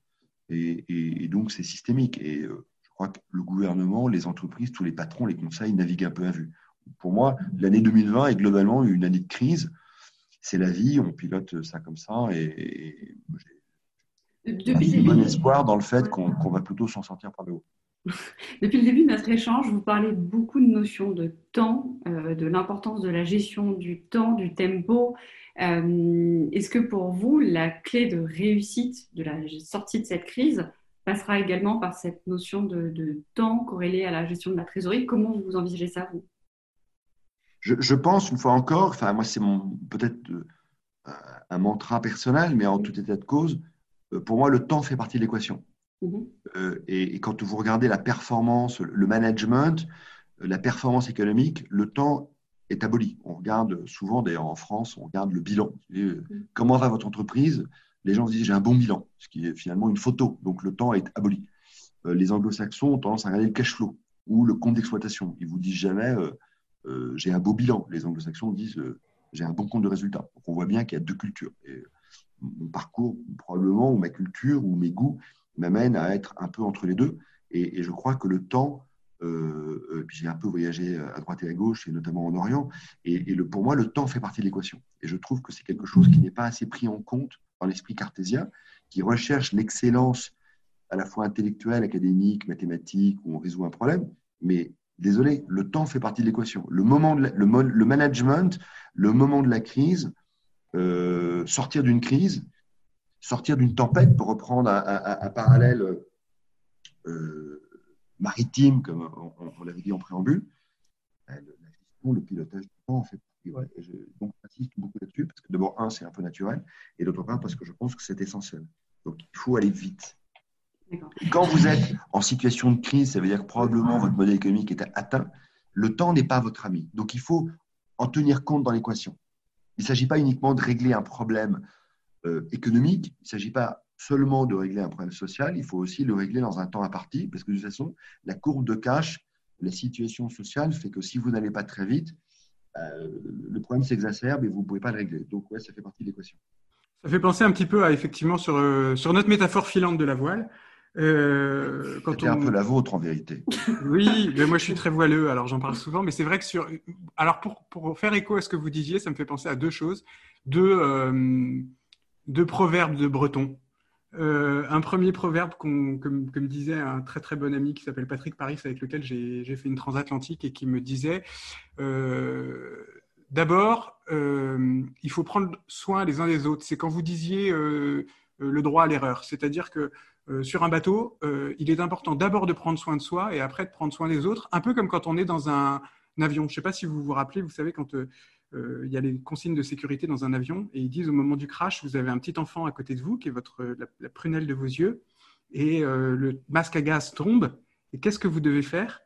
et, donc c'est systémique. Et euh, je crois que le gouvernement, les entreprises, tous les patrons, les conseils naviguent un peu à vue pour moi, l'année 2020 est globalement une année de crise. C'est la vie, on pilote ça comme ça et, j'ai bon espoir dans le fait qu'on va plutôt s'en sortir par le haut.
Depuis le début de notre échange, vous parlez beaucoup de notions de temps, euh, de l'importance de la gestion du temps, du tempo. Euh, est-ce que pour vous, la clé de réussite de la sortie de cette crise passera également par cette notion de, de temps corrélée à la gestion de la trésorerie? Comment vous envisagez ça, vous?
Je, pense, une fois encore, enfin, moi, c'est peut-être euh, un mantra personnel, mais en tout état de cause, pour moi, le temps fait partie de l'équation. Mm-hmm. Euh, et, quand vous regardez la performance, le management, la performance économique, le temps est aboli. On regarde souvent, d'ailleurs en France, on regarde le bilan. Mm-hmm. Comment va votre entreprise? Les gens disent j'ai un bon bilan, ce qui est finalement une photo. Donc le temps est aboli. les anglo-saxons ont tendance à regarder le cash flow ou le compte d'exploitation. Ils vous disent jamais j'ai un beau bilan. Les anglo-saxons disent j'ai un bon compte de résultats. Donc on voit bien qu'il y a deux cultures. Et mon parcours, probablement, ou ma culture, ou mes goûts, m'amène à être un peu entre les deux. Et, je crois que le temps, euh, puis j'ai un peu voyagé à droite et à gauche, et notamment en Orient, et, pour moi, le temps fait partie de l'équation. Et je trouve que c'est quelque chose qui n'est pas assez pris en compte dans l'esprit cartésien, qui recherche l'excellence à la fois intellectuelle, académique, mathématique, où on résout un problème, mais désolé, le temps fait partie de l'équation. Le, moment le, le, management, le moment de la crise, euh, sortir d'une crise, sortir d'une tempête, pour reprendre un, parallèle euh, maritime, comme on, l'avait dit en préambule, euh, la gestion, le pilotage du temps, en fait, ouais, je, donc j'insiste beaucoup là-dessus, parce que d'abord, un, c'est un peu naturel, et d'autre part, parce que je pense que c'est essentiel. Donc, il faut aller vite. Quand vous êtes en situation de crise, ça veut dire que probablement votre modèle économique est atteint. Le temps n'est pas votre ami. Donc il faut en tenir compte dans l'équation. Il ne s'agit pas uniquement de régler un problème euh, économique, il ne s'agit pas seulement de régler un problème social, il faut aussi le régler dans un temps imparti, parce que de toute façon, la courbe de cash, la situation sociale fait que si vous n'allez pas très vite, euh, le problème s'exacerbe et vous ne pouvez pas le régler. Donc ouais, ça fait partie de l'équation.
Ça fait penser un petit peu à effectivement sur, euh, sur notre métaphore filante de la voile.
Euh, C'était un peu la vôtre en vérité.
Oui, mais moi je suis très voileux, alors j'en parle souvent. Mais c'est vrai que sur. Alors pour, pour, faire écho à ce que vous disiez, ça me fait penser à deux choses. Deux, deux proverbes de breton. Euh, un premier proverbe, comme, comme, disait un très très bon ami qui s'appelle Patrick Paris, avec lequel j'ai fait une transatlantique et qui me disait euh, D'abord, euh, il faut prendre soin les uns des autres. C'est quand vous disiez le droit à l'erreur. C'est-à-dire que sur un bateau, il est important d'abord de prendre soin de soi et après de prendre soin des autres, un peu comme quand on est dans un, avion. Je ne sais pas si vous vous rappelez, vous savez, quand il y a les consignes de sécurité dans un avion et ils disent au moment du crash, vous avez un petit enfant à côté de vous qui est votre, la, prunelle de vos yeux et le masque à gaz tombe. Et qu'est-ce que vous devez faire?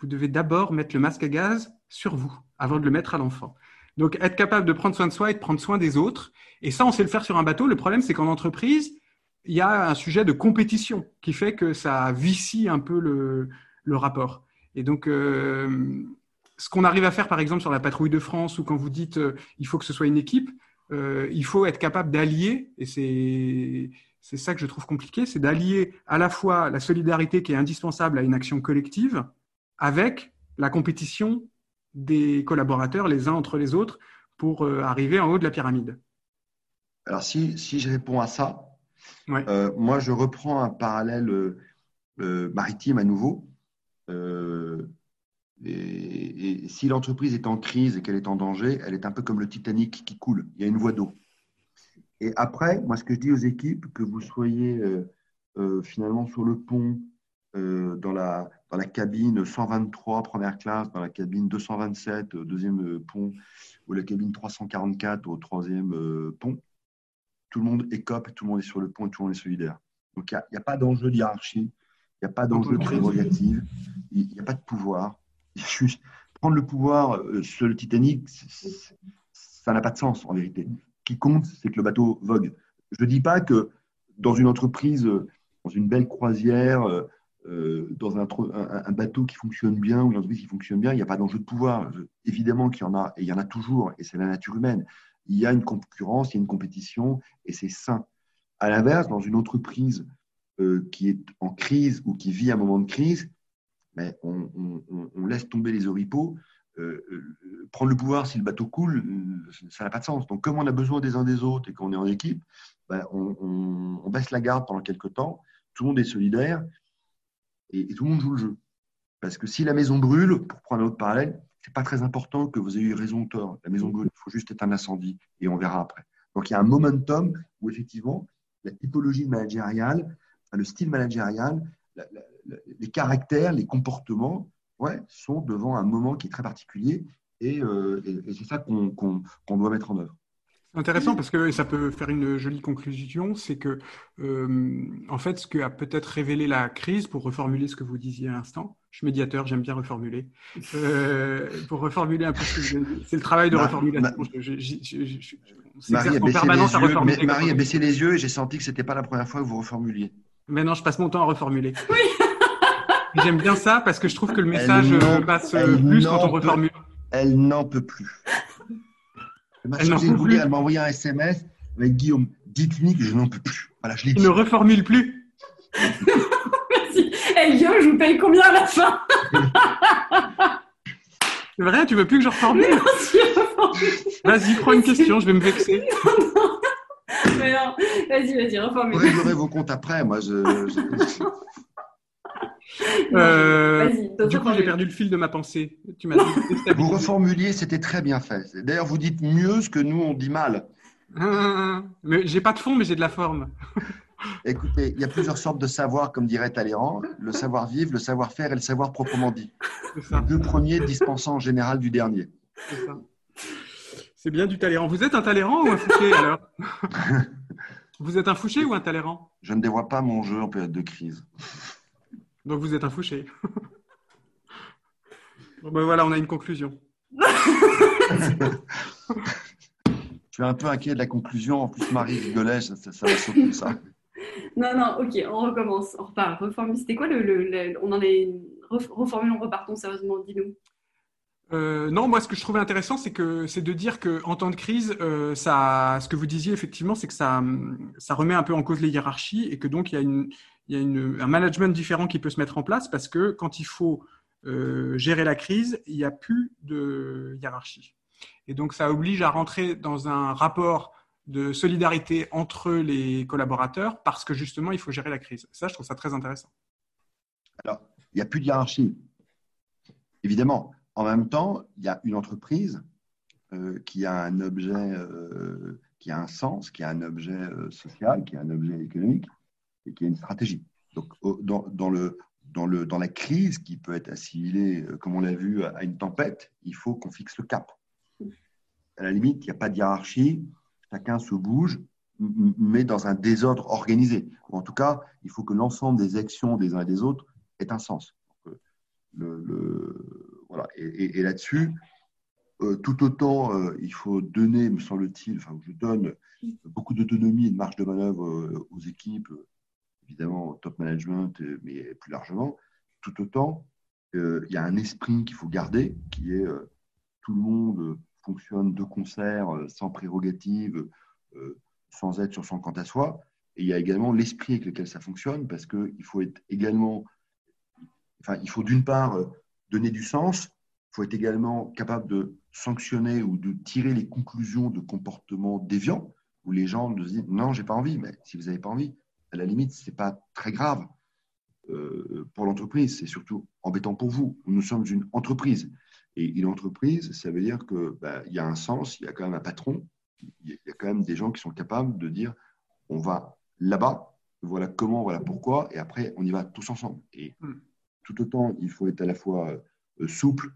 Vous devez d'abord mettre le masque à gaz sur vous avant de le mettre à l'enfant. Donc, être capable de prendre soin de soi et de prendre soin des autres. Et ça, on sait le faire sur un bateau. Le problème, c'est qu'en entreprise, il y a un sujet de compétition qui fait que ça vicie un peu le, le rapport. Et donc, euh, ce qu'on arrive à faire, par exemple, sur la patrouille de France, ou quand vous dites euh, il faut que ce soit une équipe, euh, il faut être capable d'allier, et c'est c'est ça que je trouve compliqué, c'est d'allier à la fois la solidarité qui est indispensable à une action collective avec la compétition des collaborateurs les uns entre les autres pour arriver en haut de la pyramide.
Alors si, si je réponds à ça, euh, moi, je reprends un parallèle euh, euh, maritime à nouveau. Et, si l'entreprise est en crise et qu'elle est en danger, elle est un peu comme le Titanic qui coule. Il y a une voie d'eau. Et après, moi, ce que je dis aux équipes, que vous soyez finalement sur le pont, dans, la, dans la cabine 123 première classe, dans la cabine 227 deuxième pont, ou la cabine 344 au troisième pont, tout le monde écope, tout le monde est sur le pont et tout le monde est solidaire. Donc, il n'y a, pas d'enjeu de hiérarchie, il n'y a pas d'enjeu de prérogative, il n'y a pas de pouvoir. Prendre le pouvoir euh, sur le Titanic, ça n'a pas de sens en vérité. Ce qui compte, c'est que le bateau vogue. Je ne dis pas que dans une entreprise, euh, dans une belle croisière, euh, dans un, un, bateau qui fonctionne bien ou une entreprise qui fonctionne bien, il n'y a pas d'enjeu de pouvoir. évidemment qu'il y en a, et il y en a toujours, et c'est la nature humaine il y a une concurrence, il y a une compétition, et c'est sain. À l'inverse, dans une entreprise euh, qui est en crise ou qui vit un moment de crise, mais on, laisse tomber les oripeaux. Euh, euh, prendre le pouvoir si le bateau coule, ça n'a pas de sens. Donc, comme on a besoin des uns des autres et qu'on est en équipe, ben, on, baisse la garde pendant quelques temps. Tout le monde est solidaire et, et, tout le monde joue le jeu. Parce que si la maison brûle, pour prendre un autre parallèle, c'est pas très important que vous ayez eu raison ou tort. La maison brûle, il faut juste être un incendie et on verra après. Donc il y a un momentum où effectivement la typologie managériale, le style managérial, les caractères, les comportements, ouais, sont devant un moment qui est très particulier et, euh, c'est ça qu'on doit mettre en œuvre.
Intéressant parce que ça peut faire une jolie conclusion, c'est que euh, en fait ce que a peut-être révélé la crise, pour reformuler ce que vous disiez à l'instant, je suis médiateur, j'aime bien reformuler, euh, pour reformuler un peu ce que c'est le travail de reformulation.
Marie, a baissé, les yeux, Marie a baissé les yeux et j'ai senti que c'était pas la première fois que vous reformuliez.
Maintenant, je passe mon temps à reformuler.
Oui.
J'aime bien ça parce que je trouve que le message passe plus quand on reformule.
Elle n'en peut plus. Elle, elle m'a envoyé un SMS avec Guillaume. Dites-lui que je n'en peux plus. Voilà, je l'ai
dit. Ne reformule plus.
Merci. Elle vient, je vous paye combien à la fin?
C'est vrai, tu veux plus que je reformule? Vas-y, prends une question, je vais me vexer.
Mais non, vas-y, vas-y, reformule. Vous
réglerez vos comptes après, moi je...
Euh, du coup, j'ai perdu le fil de ma pensée. Tu m'as
vous reformuliez, c'était très bien fait. D'ailleurs, vous dites mieux ce que nous on dit mal.
Ah, mais j'ai pas de fond, mais j'ai de la forme.
Écoutez, il y a plusieurs sortes de savoir, comme dirait Talleyrand le savoir-vivre, le savoir-faire et le savoir proprement dit. Les deux premiers dispensant en général du dernier.
C'est bien du Talleyrand. Vous êtes un Talleyrand ou un Fouché alors? Vous êtes un Fouché ou un Talleyrand?
Je ne dévoie pas mon jeu en période de crise.
Donc vous êtes un Fouché. bon ben voilà, on a une conclusion.
Je suis un peu inquiet de la conclusion. En plus, Marie rigolait, ça, ça, va sauter ça.
Non, non, ok, on recommence, on repart. Reformule, c'était quoi le, On en est. Reformulons, repartons sérieusement, dis-nous.
Euh, non, moi, ce que je trouvais intéressant, c'est que c'est de dire que en temps de crise, euh, ça, ce que vous disiez effectivement, c'est que ça, ça remet un peu en cause les hiérarchies et que donc il y a, une, il y a un management différent qui peut se mettre en place parce que quand il faut euh, gérer la crise, il n'y a plus de hiérarchie. Et donc, ça oblige à rentrer dans un rapport de solidarité entre les collaborateurs parce que justement, il faut gérer la crise. Ça, je trouve ça très intéressant.
Alors, il n'y a plus de hiérarchie. Évidemment, en même temps, il y a une entreprise euh, qui a un objet, euh, qui a un sens, qui a un objet social, qui a un objet économique et qui a une stratégie. Donc, dans, le, dans, le, dans la crise qui peut être assimilée, comme on l'a vu, à une tempête, il faut qu'on fixe le cap. À la limite, il n'y a pas de hiérarchie, chacun se bouge, mais dans un désordre organisé. en tout cas, il faut que l'ensemble des actions des uns et des autres ait un sens. Le, voilà. Et, là-dessus, euh, tout autant, euh, il faut donner, me semble-t-il, enfin, je donne beaucoup d'autonomie et de marge de manœuvre euh, aux équipes, évidemment au top management, mais plus largement, tout autant, il y a un esprit qu'il faut garder, qui est tout le monde fonctionne de concert, sans prérogative, sans être sur son quant à soi. Et il y a également l'esprit avec lequel ça fonctionne, parce qu'il faut être également, enfin, il faut d'une part donner du sens, il faut être également capable de sanctionner ou de tirer les conclusions de comportements déviants où les gens nous disent non, j'ai pas envie. Mais si vous n'avez pas envie, à la limite, ce n'est pas très grave euh, pour l'entreprise. C'est surtout embêtant pour vous. Nous sommes une entreprise. Et une entreprise, ça veut dire qu'il bah, y a un sens, il y a quand même un patron, il y a quand même des gens qui sont capables de dire on va là-bas, voilà comment, voilà pourquoi, et après on y va tous ensemble. Et hmm. tout autant, il faut être à la fois euh, souple,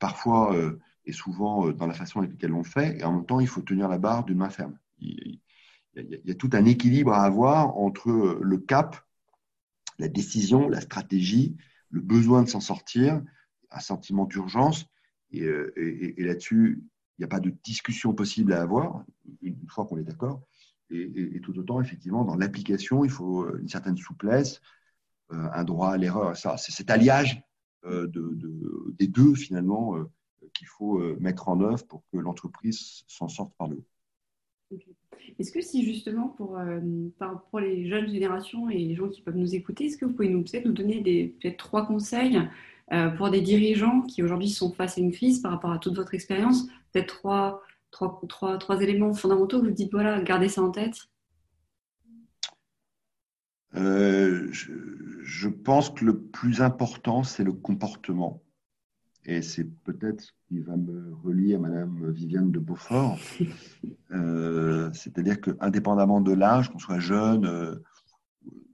parfois euh, et souvent dans la façon avec laquelle on le fait, et en même temps, il faut tenir la barre d'une main ferme. Il, y a, tout un équilibre à avoir entre le cap, la décision, la stratégie, le besoin de s'en sortir, un sentiment d'urgence, et, là-dessus, il n'y a pas de discussion possible à avoir, une fois qu'on est d'accord. Et, tout autant, effectivement, dans l'application, il faut une certaine souplesse, un droit à l'erreur. Ça, c'est cet alliage euh, de, des deux, finalement, euh, qu'il faut euh, mettre en œuvre pour que l'entreprise s'en sorte par le haut.
Est-ce que si justement pour, pour les jeunes générations et les gens qui peuvent nous écouter, est-ce que vous pouvez nous, donner peut-être trois conseils pour des dirigeants qui aujourd'hui sont face à une crise par rapport à toute votre expérience? Peut-être trois, éléments fondamentaux que vous dites, voilà, gardez ça en tête.
Euh, je, pense que le plus important, c'est le comportement. Et c'est peut-être qui va me relier à Madame Viviane de Beaufort. Euh, c'est-à-dire qu'indépendamment de l'âge, qu'on soit jeune euh,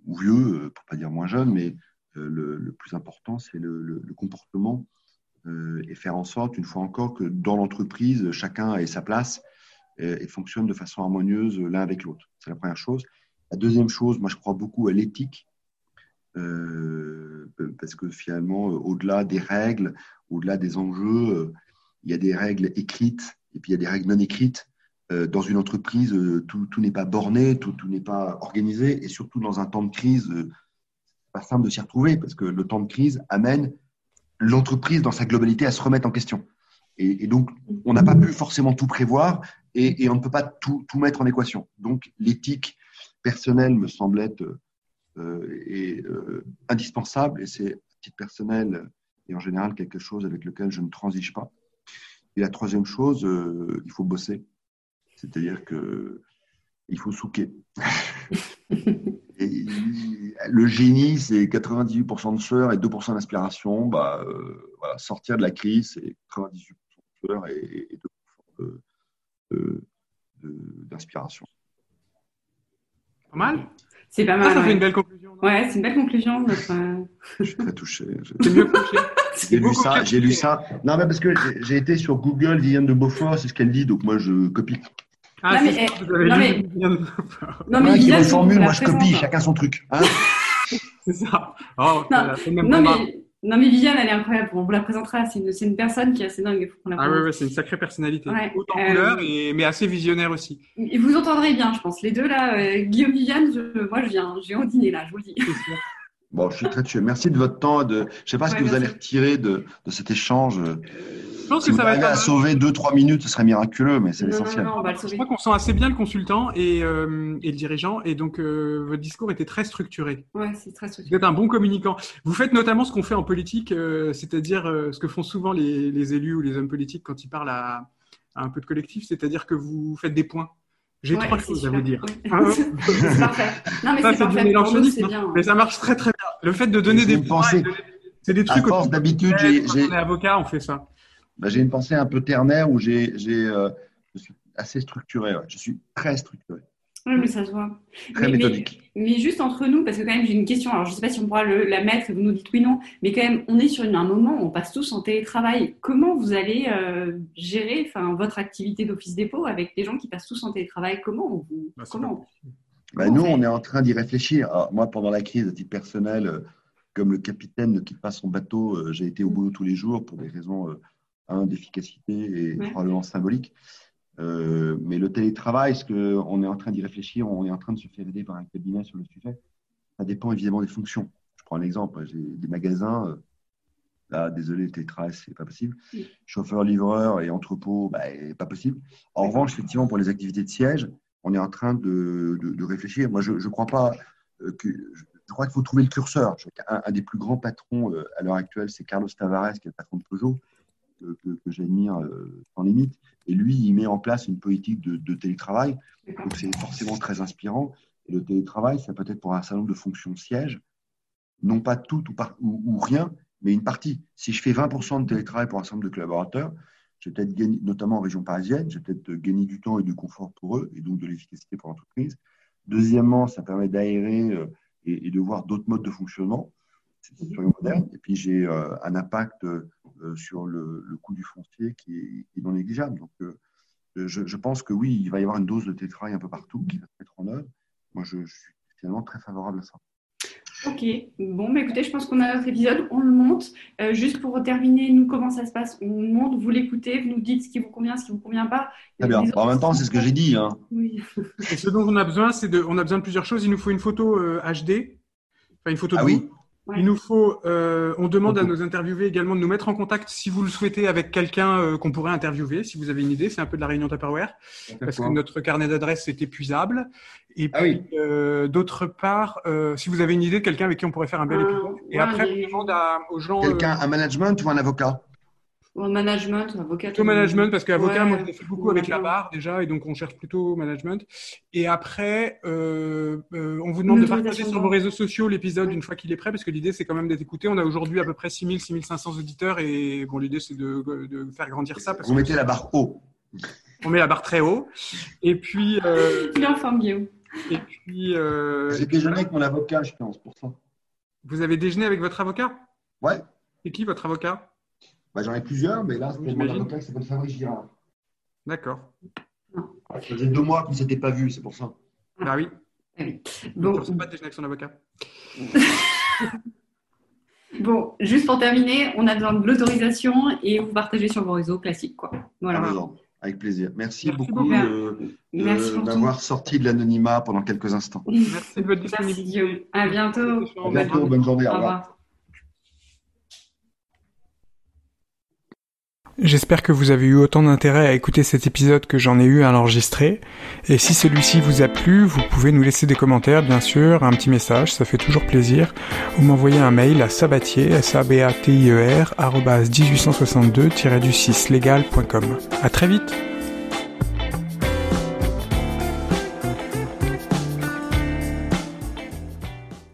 ou vieux, pour pas dire moins jeune, mais le, plus important, c'est le, comportement et faire en sorte, une fois encore, que dans l'entreprise, chacun ait sa place et fonctionne de façon harmonieuse l'un avec l'autre. C'est la première chose. La deuxième chose, moi je crois beaucoup à l'éthique, euh, parce que finalement, euh, au-delà des règles, au-delà des enjeux, euh, il y a des règles écrites et puis il y a des règles non écrites. dans une entreprise, tout, n'est pas borné, tout, n'est pas organisé, et surtout dans un temps de crise, pas simple de s'y retrouver parce que le temps de crise amène l'entreprise dans sa globalité à se remettre en question. Et, donc, on n'a pas pu forcément tout prévoir et, on ne peut pas tout, tout mettre en équation. Donc, l'éthique personnelle me semble être euh, et, euh, indispensable et c'est, à titre personnel et en général, quelque chose avec lequel je ne transige pas. Et la troisième chose, euh, il faut bosser. C'est-à-dire que il faut souquer. et, le génie, c'est 98% de sueur et 2% d'inspiration. Bah, voilà, sortir de la crise, c'est 98% de sueur et, 2% d'inspiration.
Pas mal
C'est pas mal.
Ça, fait une belle conclusion.
Ouais, c'est une belle conclusion.
Je suis très touché.
C'est mieux touché.
J'ai lu ça. J'ai lu ça. Non, mais parce que j'ai été sur Google, Viviane de Beaufort, c'est ce qu'elle dit, donc moi je copie.
Ah, non, mais, eh, non, mais,
non, mais Viviane, qui formule, moi je copie, chacun son truc. Hein
c'est ça. Oh,
non, non mais non, mais Viviane, elle est incroyable. On vous la présentera. C'est une, une, personne qui est assez dingue. Faut la
ah oui, c'est une sacrée personnalité. Autant euh, couleur, et, mais assez visionnaire aussi.
Et vous entendrez bien, je pense. Les deux là, euh, Guillaume, Viviane, moi je viens, je viens au dîner là, je vous le dis.
Bon, je suis très tué. Merci de votre temps. De... Je ne sais pas ce que vous allez retirer de, de cet échange.
Je pense que ça va être
à sauver 2-3 minutes, ce serait miraculeux, mais c'est essentiel.
je crois qu'on sent assez bien le consultant et, euh, et le dirigeant, et donc euh, votre discours était très structuré.
Ouais, c'est très structuré.
Vous êtes un bon communicant. Vous faites notamment ce qu'on fait en politique, euh, c'est-à-dire ce que font souvent les, les, élus ou les hommes politiques quand ils parlent à, un peu de collectif, c'est-à-dire que vous faites des points. J'ai trois choses à vous dire.
Hein c'est parfait. Non, mais c'est parfait. bien.
Mais ça marche très très bien. Le fait de donner des points, c'est des trucs.
d'habitude, j'ai.
Quand on est avocat, on fait ça.
Bah, j'ai une pensée un peu ternaire où j'ai, euh, je suis assez structuré. Je suis très structuré.
Oui, mais ça se voit.
Très méthodique.
Mais, juste entre nous, parce que quand même, j'ai une question. Alors, je ne sais pas si on pourra la mettre et vous nous dites oui, non. Mais quand même, on est sur un moment où on passe tous en télétravail. Comment vous allez euh, gérer enfin, votre activité d'office dépôt avec des gens qui passent tous en télétravail? Comment vous,
bah,
comment,
bah, Nous, on est en train d'y réfléchir. moi, pendant la crise, à titre personnel, euh, comme le capitaine ne quitte pas son bateau, j'ai été au boulot tous les jours pour des raisons d'efficacité et probablement symbolique. Euh, mais le télétravail, ce qu'on est en train d'y réfléchir, on est en train de se faire aider par un cabinet sur le sujet. Ça dépend évidemment des fonctions. Je prends un exemple. J'ai des magasins. Euh, là, désolé, le télétravail, c'est pas possible. Chauffeur, livreur et entrepôt, bah, pas possible. En revanche, effectivement, pour les activités de siège, on est en train de, de, réfléchir. Moi, je ne crois pas euh, que. Je crois qu'il faut trouver le curseur. Un, un, des plus grands patrons à l'heure actuelle, c'est Carlos Tavares, qui est le patron de Peugeot que, j'admire euh, sans limite. Et lui, il met en place une politique de, télétravail. Donc, c'est forcément très inspirant. Et le télétravail, ça peut être pour un certain nombre de fonctions siège, non pas tout ou, rien, mais une partie. Si je fais 20% de télétravail pour un certain nombre de collaborateurs, je peut-être gagner, notamment en région parisienne, je vais peut-être gagner du temps et du confort pour eux et donc de l'efficacité pour l'entreprise. Deuxièmement, ça permet d'aérer euh, et, de voir d'autres modes de fonctionnement. C'est moderne. Et puis, j'ai euh, un impact euh, sur le, coût du foncier qui est, non négligeable. Donc, euh, je, pense que oui, il va y avoir une dose de télétravail un peu partout qui va se mettre en œuvre. Moi, je, suis finalement très favorable à ça.
Ok, bon, bah, écoutez, je pense qu'on a notre épisode, on le monte. Euh, juste pour terminer, nous, comment ça se passe? On monte, vous l'écoutez, vous nous dites ce qui vous convient, ce qui ne vous convient pas.
Très bien. En même temps, c'est ce que j'ai dit. Hein.
Oui.
Et ce dont on a besoin, c'est de, on a besoin de plusieurs choses. Il nous faut une photo HD, enfin une photo de
ah, oui.
Il nous faut, euh, on demande à nos interviewés également de nous mettre en contact, si vous le souhaitez, avec quelqu'un euh, qu'on pourrait interviewer, si vous avez une idée. C'est un peu de la réunion Tupperware, parce que notre carnet d'adresses est épuisable. Et
ah puis,
euh, d'autre part, si vous avez une idée de quelqu'un avec qui on pourrait faire un bel épisode. Et après, on demande aux gens.
Quelqu'un, un management ou un avocat?
En management, avocat.
Plutôt management, parce qu'avocat, moi, je fait beaucoup avec la barre déjà, et donc on cherche plutôt management. Et après, euh, euh, on vous demande de partager sur vos réseaux sociaux l'épisode une fois qu'il est prêt, parce que l'idée, c'est quand même d'être écouté. On a aujourd'hui à peu près 6000, 6500 auditeurs, et bon, l'idée, c'est de, de, faire grandir ça.
Parce vous mettez la barre haut.
On met la barre très haut. Et puis.
Euh, tu en forme, Guillaume.
Et puis. Euh,
J'ai déjeuné avec mon avocat, je pense, pour ça.
Vous avez déjeuné avec votre avocat?
Ouais.
C'est qui votre avocat?
Bah, j'en ai plusieurs, mais là, c'est mon avocat qui s'appelle Fabrice Girard.
D'accord.
Ça faisait deux mois qu'on ne s'était pas vu, c'est pour ça.
Ah oui.
Ah oui.
Bon. ne pas déjeuner avec son avocat.
bon, juste pour terminer, on a besoin de l'autorisation et vous partagez sur vos réseaux classiques. Quoi. Voilà.
Avec plaisir. Merci, beaucoup de, m'avoir sorti de l'anonymat pendant quelques instants.
Merci de votre disponibilité.
À bientôt.
À bientôt. Bonne journée. Au revoir.
J'espère que vous avez eu autant d'intérêt à écouter cet épisode que j'en ai eu à l'enregistrer. Et si celui-ci vous a plu, vous pouvez nous laisser des commentaires, bien sûr, un petit message, ça fait toujours plaisir. Ou m'envoyer un mail à sabatier, s a b a t i e r 1862-du6legal.com. À très vite!